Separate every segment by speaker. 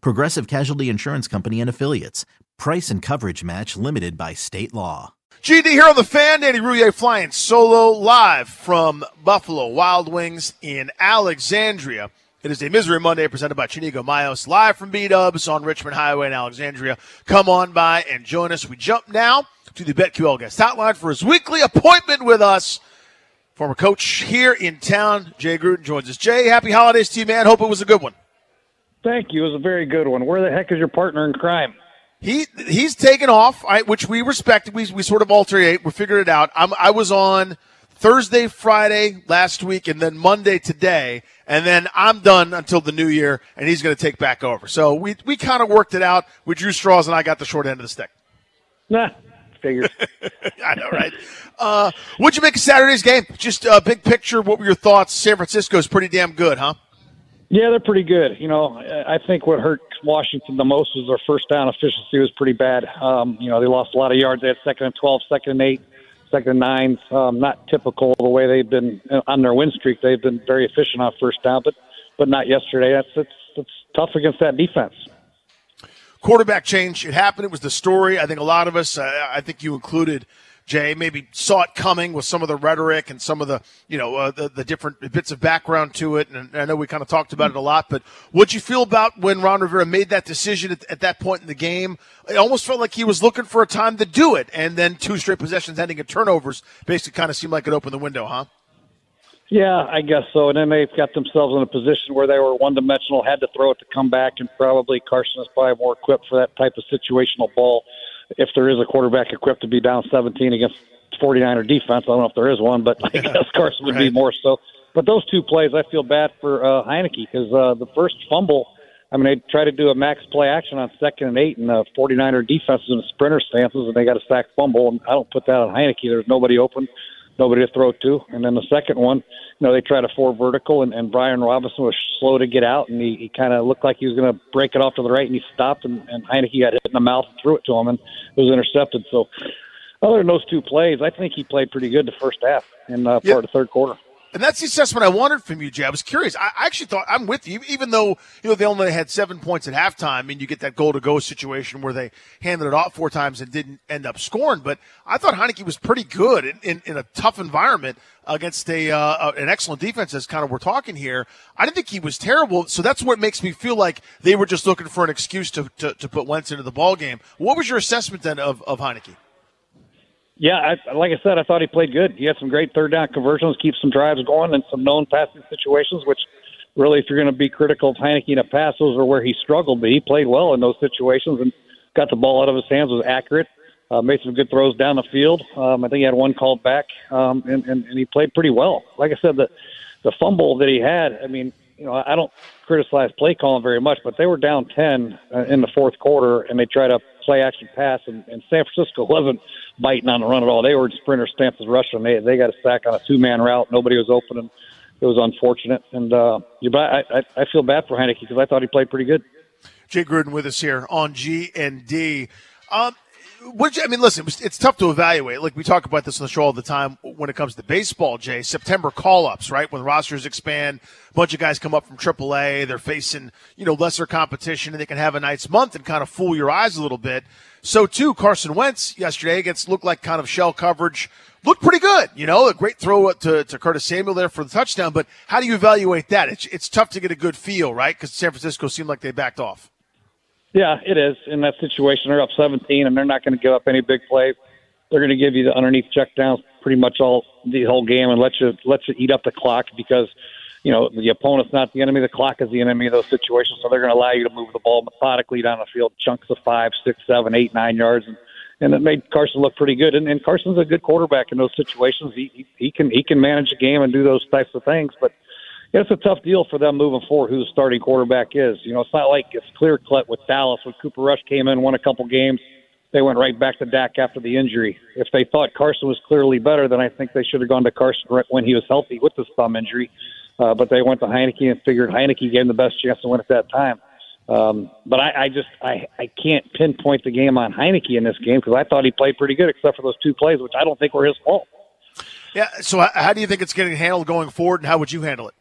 Speaker 1: Progressive Casualty Insurance Company and Affiliates. Price and coverage match limited by state law.
Speaker 2: GD here on the fan. Danny Rouhier flying solo live from Buffalo Wild Wings in Alexandria. It is a Misery Monday presented by Chinigo Mayos, live from B Dubs on Richmond Highway in Alexandria. Come on by and join us. We jump now to the BetQL guest hotline for his weekly appointment with us. Former coach here in town, Jay Gruden joins us. Jay, happy holidays to you, man. Hope it was a good one.
Speaker 3: Thank you. It was a very good one. Where the heck is your partner in crime?
Speaker 2: He he's taken off, I, which we respect. We we sort of alternate. We figured it out. I'm, I was on Thursday, Friday last week, and then Monday today, and then I'm done until the new year, and he's going to take back over. So we we kind of worked it out. We drew straws, and I got the short end of the stick.
Speaker 3: Nah, figures.
Speaker 2: I know, right? Uh, what'd you make of Saturday's game? Just a uh, big picture. What were your thoughts? San Francisco's pretty damn good, huh?
Speaker 3: Yeah, they're pretty good. You know, I think what hurt Washington the most was their first down efficiency was pretty bad. Um, you know, they lost a lot of yards. They had second and 12, second and 8, second and 9. Um, not typical of the way they've been uh, on their win streak. They've been very efficient on first down, but but not yesterday. That's it's tough against that defense.
Speaker 2: Quarterback change. It happened. It was the story. I think a lot of us, uh, I think you included – Jay, maybe saw it coming with some of the rhetoric and some of the, you know, uh, the, the different bits of background to it. And I know we kind of talked about it a lot, but what'd you feel about when Ron Rivera made that decision at, at, that point in the game? It almost felt like he was looking for a time to do it. And then two straight possessions ending in turnovers basically kind of seemed like it opened the window, huh?
Speaker 3: Yeah, I guess so. And then they've got themselves in a position where they were one dimensional, had to throw it to come back, and probably Carson is probably more equipped for that type of situational ball if there is a quarterback equipped to be down 17 against 49er defense. I don't know if there is one, but I guess Carson would right. be more so. But those two plays, I feel bad for uh, Heinicke because uh, the first fumble, I mean, they try to do a max play action on second and eight, and the 49er defense is in sprinter stances, and they got a sack fumble. And I don't put that on Heinicke. There's nobody open, nobody to throw to. And then the second one, you know, they tried a four vertical, and, and Brian Robinson was slow to get out, and he, he kind of looked like he was going to break it off to the right, and he stopped, and, and Heinicke got hit in the mouth and threw it to him, and it was intercepted. So, other than those two plays, I think he played pretty good the first half and uh, part of the third quarter.
Speaker 2: And that's the assessment I wanted from you, Jay. I was curious. I actually thought I'm with you, even though you know they only had seven points at halftime, and you get that goal to go situation where they handed it off four times and didn't end up scoring. But I thought Heinicke was pretty good in, in, in a tough environment against a uh, an excellent defense, as kind of we're talking here. I didn't think he was terrible. So that's what makes me feel like they were just looking for an excuse to, to, to put Wentz into the ball game. What was your assessment then of, of Heinicke?
Speaker 3: Yeah, I, like I said, I thought he played good. He had some great third down conversions, keep some drives going, and some known passing situations. Which, really, if you're going to be critical of Heinicke in a pass, those are where he struggled. But he played well in those situations and got the ball out of his hands, was accurate, uh, made some good throws down the field. Um, I think he had one called back, um, and, and and he played pretty well. Like I said, the the fumble that he had. I mean, you know, I don't criticize play calling very much, but they were down ten uh, in the fourth quarter, and they tried to play action pass, and, and San Francisco wasn't biting on the run at all. They were in sprinter stances rushing. They they got a sack on a two man route. Nobody was open, and it was unfortunate. And uh, I, I I feel bad for Heinicke because I thought he played pretty good.
Speaker 2: Jay Gruden with us here on G and D. Um, which I mean, listen, it's tough to evaluate. Like we talk about this on the show all the time when it comes to baseball. Jay, September call-ups, right? When rosters expand, a bunch of guys come up from AAA. They're facing you know lesser competition, and they can have a nice month and kind of fool your eyes a little bit. So too, Carson Wentz yesterday against looked like kind of shell coverage. Looked pretty good, you know, a great throw to, to Curtis Samuel there for the touchdown. But how do you evaluate that? It's, it's tough to get a good feel, right? Because San Francisco seemed like they backed off.
Speaker 3: Yeah, it is. In that situation, they're up 17, and they're not going to give up any big plays. They're going to give you the underneath checkdowns pretty much all the whole game and let you let you eat up the clock because you know the opponent's not the enemy. The clock is the enemy of those situations. So they're going to allow you to move the ball methodically down the field, chunks of five, six, seven, eight, nine yards, and and it made Carson look pretty good. And, and Carson's a good quarterback in those situations. He, he he can he can manage a game and do those types of things, but it's a tough deal for them moving forward who the starting quarterback is. You know, it's not like it's clear cut with Dallas when Cooper Rush came in, won a couple games. They went right back to Dak after the injury. If they thought Carson was clearly better, then I think they should have gone to Carson when he was healthy with this thumb injury. Uh, but they went to Heinicke and figured Heinicke gave them the best chance to win at that time. Um, but I, I just I, I can't pinpoint the game on Heinicke in this game because I thought he played pretty good except for those two plays, which I don't think were his fault.
Speaker 2: Yeah. So how do you think it's getting handled going forward, and how would you handle it?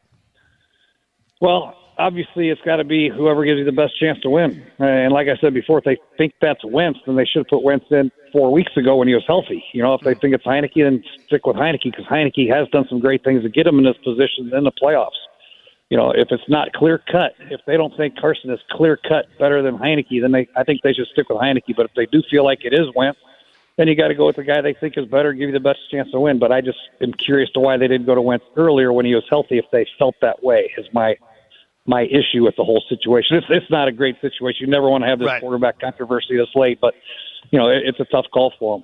Speaker 3: Well, obviously, it's got to be whoever gives you the best chance to win. And like I said before, if they think that's Wentz, then they should have put Wentz in four weeks ago when he was healthy. You know, if they think it's Heinicke, then stick with Heinicke because Heinicke has done some great things to get him in this position in the playoffs. You know, if it's not clear cut, if they don't think Carson is clear cut better than Heinicke, then they I think they should stick with Heinicke. But if they do feel like it is Wentz, then you got to go with the guy they think is better, give you the best chance to win. But I just am curious to why they didn't go to Wentz earlier when he was healthy. If they felt that way, is my my issue with the whole situation. It's it's not a great situation. You never want to have this
Speaker 2: right.
Speaker 3: quarterback controversy this late, but you know it, it's a tough call for him.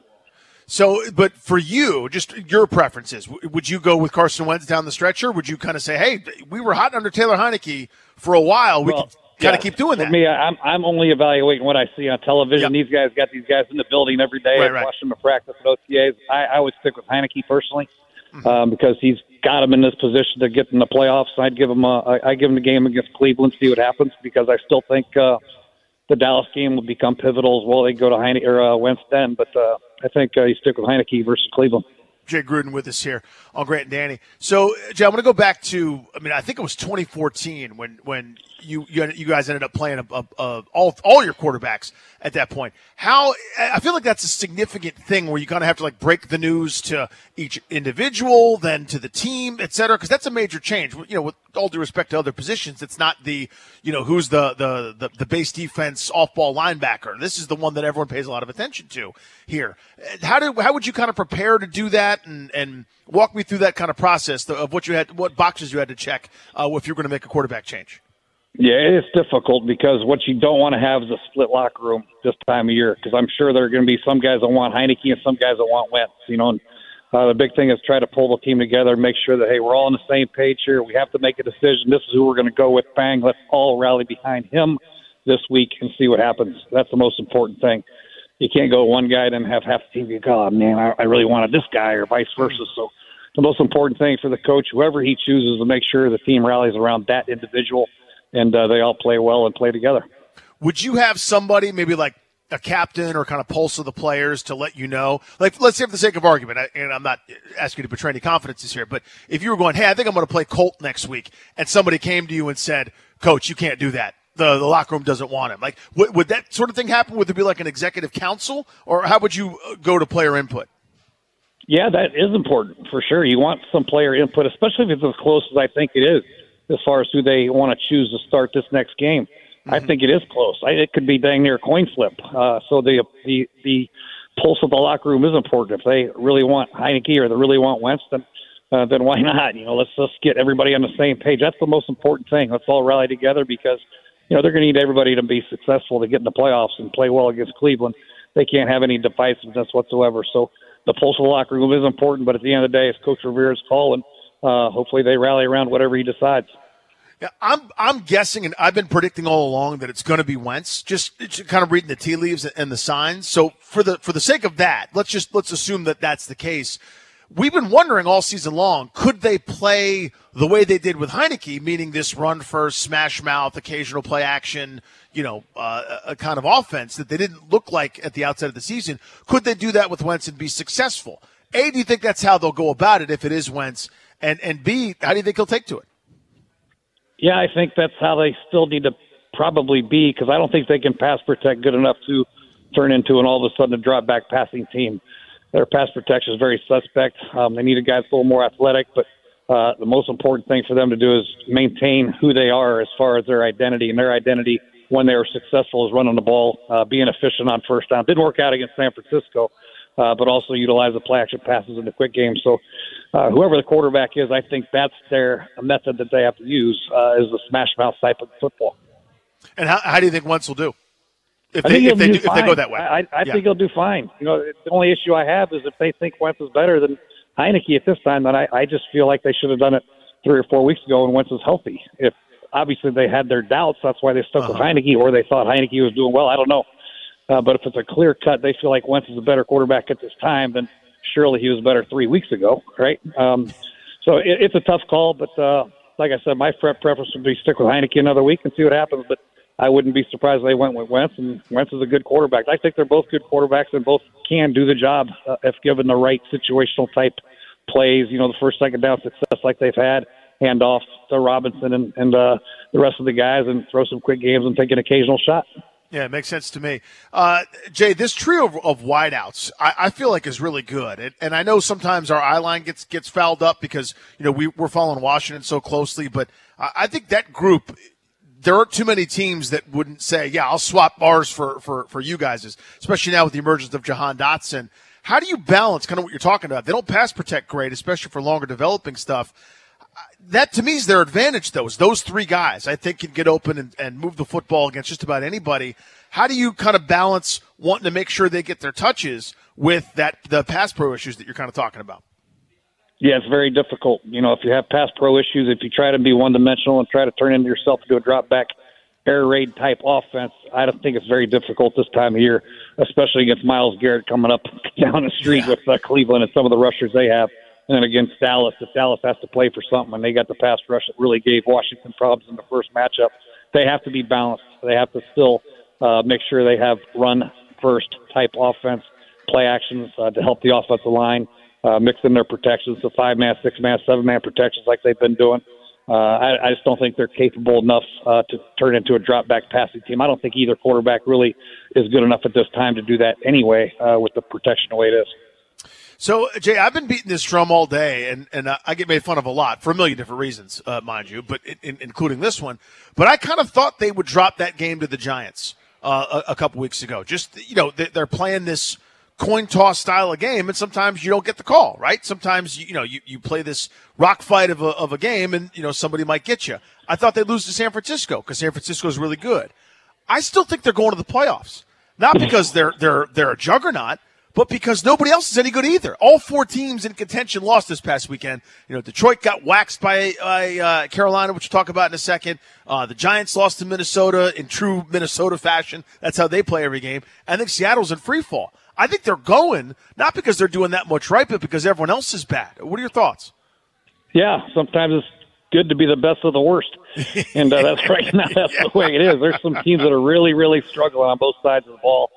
Speaker 2: So, but for you, just your preferences, would you go with Carson Wentz down the stretch, or would you kind of say, "Hey, we were hot under Taylor Heinicke for a while. We well, can kind of keep doing that."
Speaker 3: For me, I'm I'm only evaluating what I see on television. Yep. These guys got these guys in the building every day.
Speaker 2: Right, right.
Speaker 3: Watching them practice at OTAs. I, I would stick with Heinicke personally mm-hmm. um, because he's got him in this position to get in the playoffs. I'd give him a I give him the game against Cleveland, see what happens because I still think uh, the Dallas game will become pivotal as well. They go to Heine or uh, Wentz then, but uh, I think uh, you stick with Heinicke versus Cleveland.
Speaker 2: Jay Gruden with us here on Grant and Danny. So, Jay, I'm going to go back to. I mean, I think it was 2014 when when you you, you guys ended up playing a, a, a, all all your quarterbacks at that point. How I feel like that's a significant thing where you kind of have to like break the news to each individual, then to the team, et cetera, because that's a major change. You know, with all due respect to other positions, it's not the you know who's the the the, the base defense off ball linebacker. This is the one that everyone pays a lot of attention to here. How did how would you kind of prepare to do that and and walk me through that kind of process of what you had what boxes you had to check uh, if you're going to make a quarterback change?
Speaker 3: Yeah, it's difficult because what you don't want to have is a split locker room this time of year because I'm sure there are going to be some guys that want Heinicke and some guys that want Wentz. You know, and uh, the big thing is try to pull the team together, make sure that hey, we're all on the same page here. We have to make a decision. This is who we're going to go with. Bang! Let's all rally behind him this week and see what happens. That's the most important thing. You can't go one guy and have half the team go, oh, man, I, I really wanted this guy, or vice versa. So the most important thing for the coach, whoever he chooses, to make sure the team rallies around that individual and uh, they all play well and play together.
Speaker 2: Would you have somebody maybe like a captain or kind of pulse of the players to let you know? Like, let's say for the sake of argument, and I'm not asking you to betray any confidences here, but if you were going, hey, I think I'm going to play Colt next week, and somebody came to you and said, Coach, you can't do that. The, the locker room doesn't want him. Like, would, would that sort of thing happen? Would there be like an executive council, or how would you uh, go to player input?
Speaker 3: Yeah, that is important for sure. You want some player input, especially if it's as close as I think it is as far as who they want to choose to start this next game. Mm-hmm. I think it is close. I, it could be dang near a coin flip. Uh, so the the the pulse of the locker room is important. If they really want Heinicke or they really want Wentz, then uh, then why not? You know, let's just get everybody on the same page. That's the most important thing. Let's all rally together because you know they're going to need everybody to be successful to get in the playoffs and play well against Cleveland. They can't have any divisiveness whatsoever. So the pulse of the locker room is important, but at the end of the day, it's Coach Rivera's call, and uh, hopefully they rally around whatever he decides.
Speaker 2: Yeah, I'm I'm guessing, and I've been predicting all along that it's going to be Wentz. Just, just kind of reading the tea leaves and the signs. So for the for the sake of that, let's just let's assume that that's the case. We've been wondering all season long, could they play the way they did with Heinicke, meaning this run first, smash mouth, occasional play action, you know, uh, a kind of offense that they didn't look like at the outset of the season? Could they do that with Wentz and be successful? A, do you think that's how they'll go about it if it is Wentz? And and B, how do you think he'll take to it?
Speaker 3: Yeah, I think that's how they still need to probably be because I don't think they can pass protect good enough to turn into an all of a sudden a drop back passing team. Their pass protection is very suspect. Um, they need a guy that's a little more athletic, but uh, the most important thing for them to do is maintain who they are as far as their identity, and their identity when they were successful is running the ball, uh, being efficient on first down. Didn't work out against San Francisco, uh, but also utilize the play action passes in the quick game. So uh, whoever the quarterback is, I think that's their method that they have to use uh, is the smash mouth type of football.
Speaker 2: And how, how do you think Wentz will do? If
Speaker 3: I
Speaker 2: they,
Speaker 3: think
Speaker 2: if, they do,
Speaker 3: do
Speaker 2: if they go that way.
Speaker 3: I, I
Speaker 2: Yeah.
Speaker 3: think he'll do fine. You know, the only issue I have is if they think Wentz is better than Heinicke at this time, then I, I just feel like they should have done it three or four weeks ago when Wentz was healthy. If obviously they had their doubts, that's why they stuck with
Speaker 2: Uh-huh.
Speaker 3: Heinicke, or they thought Heinicke was doing well. I don't know. Uh, but if it's a clear cut, they feel like Wentz is a better quarterback at this time, then surely he was better three weeks ago, right? Um, so it, it's a tough call, but uh, like I said, my pre- preference would be stick with Heinicke another week and see what happens. But I wouldn't be surprised if they went with Wentz, and Wentz is a good quarterback. I think they're both good quarterbacks, and both can do the job uh, if given the right situational type plays. You know, the first, second down success like they've had, hand off to Robinson and, and uh, the rest of the guys, and throw some quick games and take an occasional shot.
Speaker 2: Yeah, it makes sense to me. Uh, Jay, this trio of, of wideouts, I, I feel like is really good, and, and I know sometimes our eye line gets gets fouled up because you know we, we're following Washington so closely, but I, I think that group. There aren't too many teams that wouldn't say, "Yeah, I'll swap bars for for for you guys," especially now with the emergence of Jahan Dotson. How do you balance kind of what you're talking about? They don't pass protect great, especially for longer developing stuff that to me is their advantage though is those three guys i think can get open and, and move the football against just about anybody how do you kind of balance wanting to make sure they get their touches with that the pass pro issues that you're kind of talking about
Speaker 3: Yeah, it's very difficult. You know, if you have pass pro issues, if you try to be one dimensional and try to turn into yourself into a drop back air raid type offense, I don't think it's very difficult this time of year, especially against Myles Garrett coming up down the street with uh, Cleveland and some of the rushers they have. And then against Dallas, if Dallas has to play for something and they got the pass rush that really gave Washington problems in the first matchup, they have to be balanced. They have to still uh, make sure they have run first type offense, play actions uh, to help the offensive line, uh, mix in their protections, so five man, six man, seven man protections like they've been doing. Uh, I, I just don't think they're capable enough uh, to turn into a drop back passing team. I don't think either quarterback really is good enough at this time to do that anyway uh, with the protection the way it is.
Speaker 2: so jay i've been beating this drum all day and, and uh, i get made fun of a lot for a million different reasons uh, mind you but in, in, including this one but i kind of thought they would drop that game to the giants uh, a, a couple weeks ago just you know they, they're playing this coin toss style of game, and sometimes you don't get the call, right? Sometimes you, know you, you play this rock fight of a, of a game, and you know somebody might get you. I thought they'd lose to San Francisco because San Francisco is really good. I still think they're going to the playoffs, not because they're they're they're a juggernaut, but because nobody else is any good either. All four teams in contention lost this past weekend. You know, Detroit got waxed by, by uh, Carolina, which we'll talk about in a second. Uh, the Giants lost to Minnesota in true Minnesota fashion. That's how they play every game. I think Seattle's in free fall. I think they're going not because they're doing that much right, but because everyone else is bad. What are your thoughts?
Speaker 3: Yeah, sometimes it's good to be the best of the worst, and uh, that's right now. That's the way it is. There's some teams that are really, really struggling on both sides of the ball,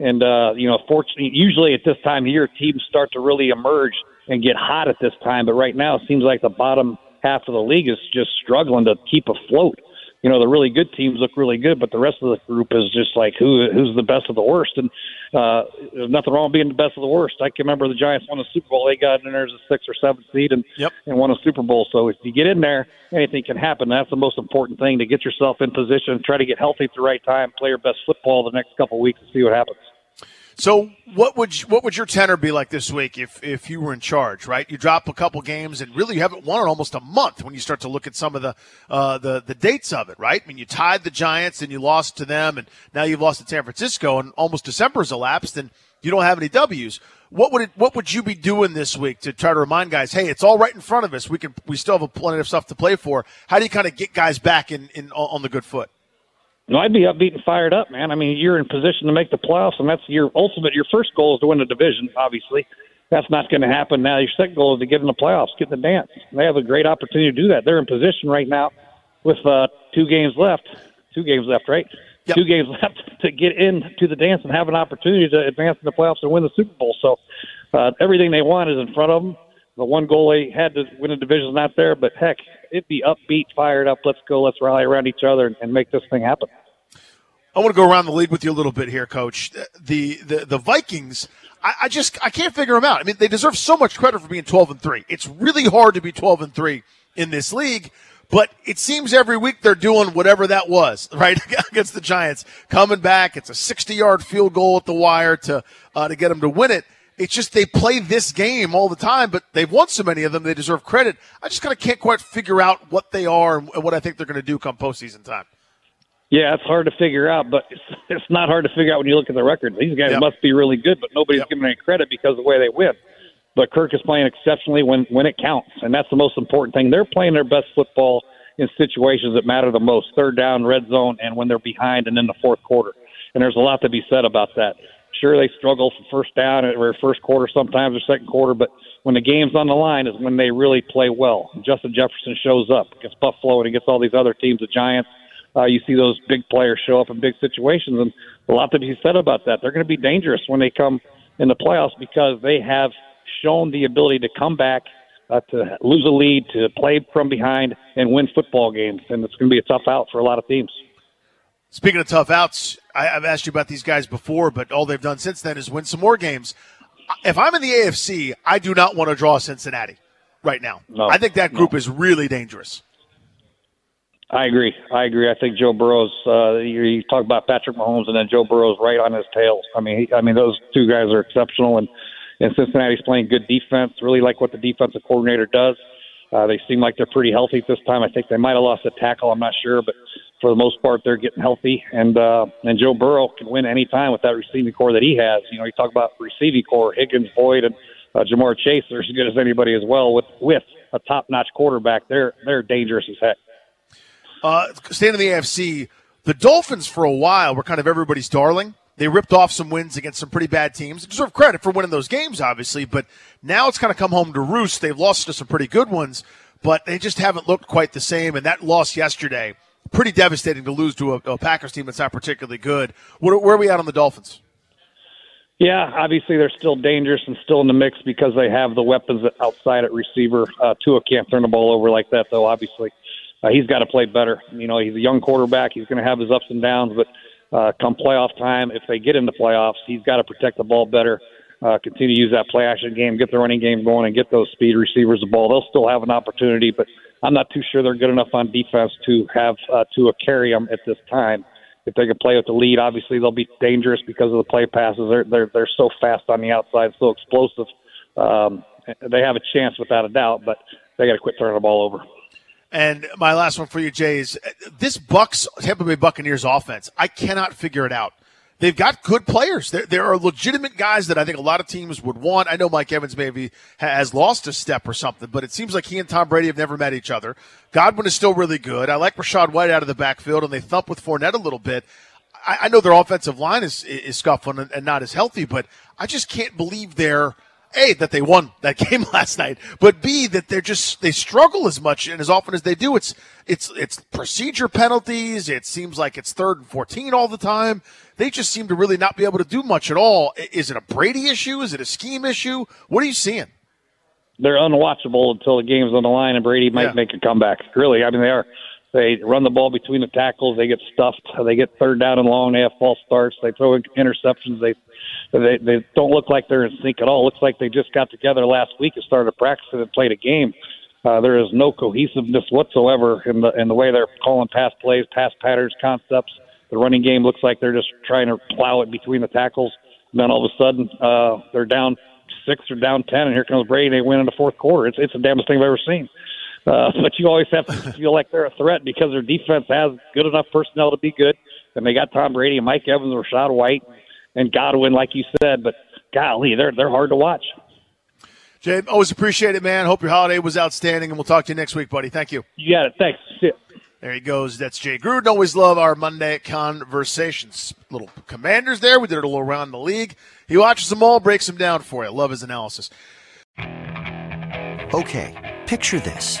Speaker 3: and uh, you know, fortunately, usually at this time of year, teams start to really emerge and get hot at this time. But right now, it seems like the bottom half of the league is just struggling to keep afloat. You know, the really good teams look really good, but the rest of the group is just like who who's the best of the worst. And uh, there's nothing wrong with being the best of the worst. I can remember the Giants won the Super Bowl; they got in there as a six or seven seed and
Speaker 2: Yep.
Speaker 3: and won a Super Bowl. So if you get in there, anything can happen. That's the most important thing to get yourself in position, try to get healthy at the right time, play your best football the next couple of weeks, and see what happens.
Speaker 2: So what would you, what would your tenor be like this week if if you were in charge? Right, you drop a couple games and really you haven't won in almost a month when you start to look at some of the uh, the the dates of it. Right, I mean you tied the Giants and you lost to them, and now you've lost to San Francisco, and almost December's elapsed, and you don't have any W's. What would it, what would you be doing this week to try to remind guys, hey, it's all right in front of us. We can we still have a plenty of stuff to play for. How do you kind of get guys back in, in on the good foot?
Speaker 3: No, I'd be upbeat and fired up, man. I mean, you're in position to make the playoffs, and that's your ultimate. Your first goal is to win the division. Obviously, that's not going to happen now. Your second goal is to get in the playoffs, get in the dance. They have a great opportunity to do that. They're in position right now with uh, two games left. Two games left, right?
Speaker 2: Yep.
Speaker 3: Two games left to get into the dance and have an opportunity to advance in the playoffs and win the Super Bowl. So uh, everything they want is in front of them. The one goal they had to win the division is not there, but heck, it'd be upbeat, fired up. Let's go. Let's rally around each other and, and make this thing happen.
Speaker 2: I want to go around the league with you a little bit here, Coach. The the the Vikings, I, I just I can't figure them out. I mean, they deserve so much credit for being twelve and three. It's really hard to be twelve and three in this league, But it seems every week they're doing whatever that was, right? Against the Giants. Coming back, it's a 60 yard field goal at the wire to, uh, to get them to win it. It's just they play this game all the time, but they've won so many of them, they deserve credit. I just kind of can't quite figure out what they are and what I think they're going to do come postseason time.
Speaker 3: Yeah, it's hard to figure out, but it's, it's not hard to figure out when you look at the records. These guys yep. must be really good, but nobody's yep. giving any credit because of the way they win. But Kirk is playing exceptionally when when it counts, and that's the most important thing. They're playing their best football in situations that matter the most: third down, red zone, and when they're behind, and in the fourth quarter. And there's a lot to be said about that. Sure, they struggle for first down or first quarter sometimes or second quarter, but when the game's on the line is when they really play well. Justin Jefferson shows up against Buffalo and gets all these other teams, the Giants, uh, you see those big players show up in big situations, and a lot to be said about that. They're going to be dangerous when they come in the playoffs because they have shown the ability to come back, uh, to lose a lead, to play from behind, and win football games. And it's going to be a tough out for a lot of teams.
Speaker 2: Speaking of tough outs, I, have asked you about these guys before, but all they've done since then is win some more games. If I'm in the AFC, I do not want to draw Cincinnati right now. No, I think that group no. is really dangerous.
Speaker 3: I agree. I agree. I think Joe Burrow's. Uh, you, you talk about Patrick Mahomes, and then Joe Burrow's right on his tail. I mean, he, I mean, those two guys are exceptional, and and Cincinnati's playing good defense. Really like what the defensive coordinator does. Uh, they seem like they're pretty healthy this time. I think they might have lost a tackle. I'm not sure, but for the most part, they're getting healthy. And uh, and Joe Burrow can win any time with that receiving corps that he has. You know, you talk about receiving corps, Higgins, Boyd, and uh, Ja'Marr Chase. They're as good as anybody as well. With with a top notch quarterback, they're they're dangerous as heck.
Speaker 2: Uh, staying in the AFC, the Dolphins for a while were kind of everybody's darling. They ripped off some wins against some pretty bad teams. They deserve credit for winning those games, obviously, but now it's kind of come home to roost. They've lost to some pretty good ones, but they just haven't looked quite the same. And that loss yesterday, pretty devastating to lose to a, a Packers team that's not particularly good. Where, where are we at on the Dolphins?
Speaker 3: Yeah, obviously they're still dangerous and still in the mix because they have the weapons outside at receiver. Uh, Tua can't turn the ball over like that, though. Obviously, uh, he's got to play better. You know, he's a young quarterback. He's going to have his ups and downs, but uh, come playoff time, if they get into playoffs, he's got to protect the ball better. Uh, continue to use that play action game, get the running game going, and get those speed receivers the ball. They'll still have an opportunity, but I'm not too sure they're good enough on defense to have uh, to carry them at this time. If they can play with the lead, obviously they'll be dangerous because of the play passes. They're they're they're so fast on the outside, so explosive. Um, they have a chance without a doubt, but they got to quit turning the ball over.
Speaker 2: And my last one for you, Jay, is uh, this Bucks Tampa Bay Buccaneers offense. I cannot figure it out. They've got good players. There, there are legitimate guys that I think a lot of teams would want. I know Mike Evans maybe has lost a step or something, but it seems like he and Tom Brady have never met each other. Godwin is still really good. I like Rachaad White out of the backfield, and they thump with Fournette a little bit. I, I know their offensive line is is scuffling and, and not as healthy, but I just can't believe they're – a that they won that game last night, but B that they're just they struggle as much and as often as they do. It's it's it's procedure penalties. It seems like it's third and fourteen all the time. They just seem to really not be able to do much at all. Is it a Brady issue? Is it a scheme issue? What are you seeing?
Speaker 3: They're unwatchable until the game's on the line and Brady might yeah. make a comeback. Really, I mean they are. They run the ball between the tackles. They get stuffed. They get third down and long. They have false starts. They throw interceptions. They they they don't look like they're in sync at all. Looks like they just got together last week and started practicing and played a game. Uh, there is no cohesiveness whatsoever in the in the way they're calling pass plays, pass patterns, concepts. The running game looks like they're just trying to plow it between the tackles. And then all of a sudden, uh, they're down six or down ten, and here comes Brady. They win in the fourth quarter. It's it's the damnest thing I've ever seen. Uh, but you always have to feel like they're a threat because their defense has good enough personnel to be good, and they got Tom Brady and Mike Evans, and Rachaad White, and Godwin, like you said. But golly, they're they're hard to watch.
Speaker 2: Jay, always appreciate it, man. Hope your holiday was outstanding, and we'll talk to you next week, buddy. Thank you.
Speaker 3: You got it. Thanks. See.
Speaker 2: There he goes. That's Jay Gruden. Always love our Monday conversations. Little commanders there. We did it a little around the league. He watches them all, breaks them down for you. Love his analysis.
Speaker 4: Okay, picture this.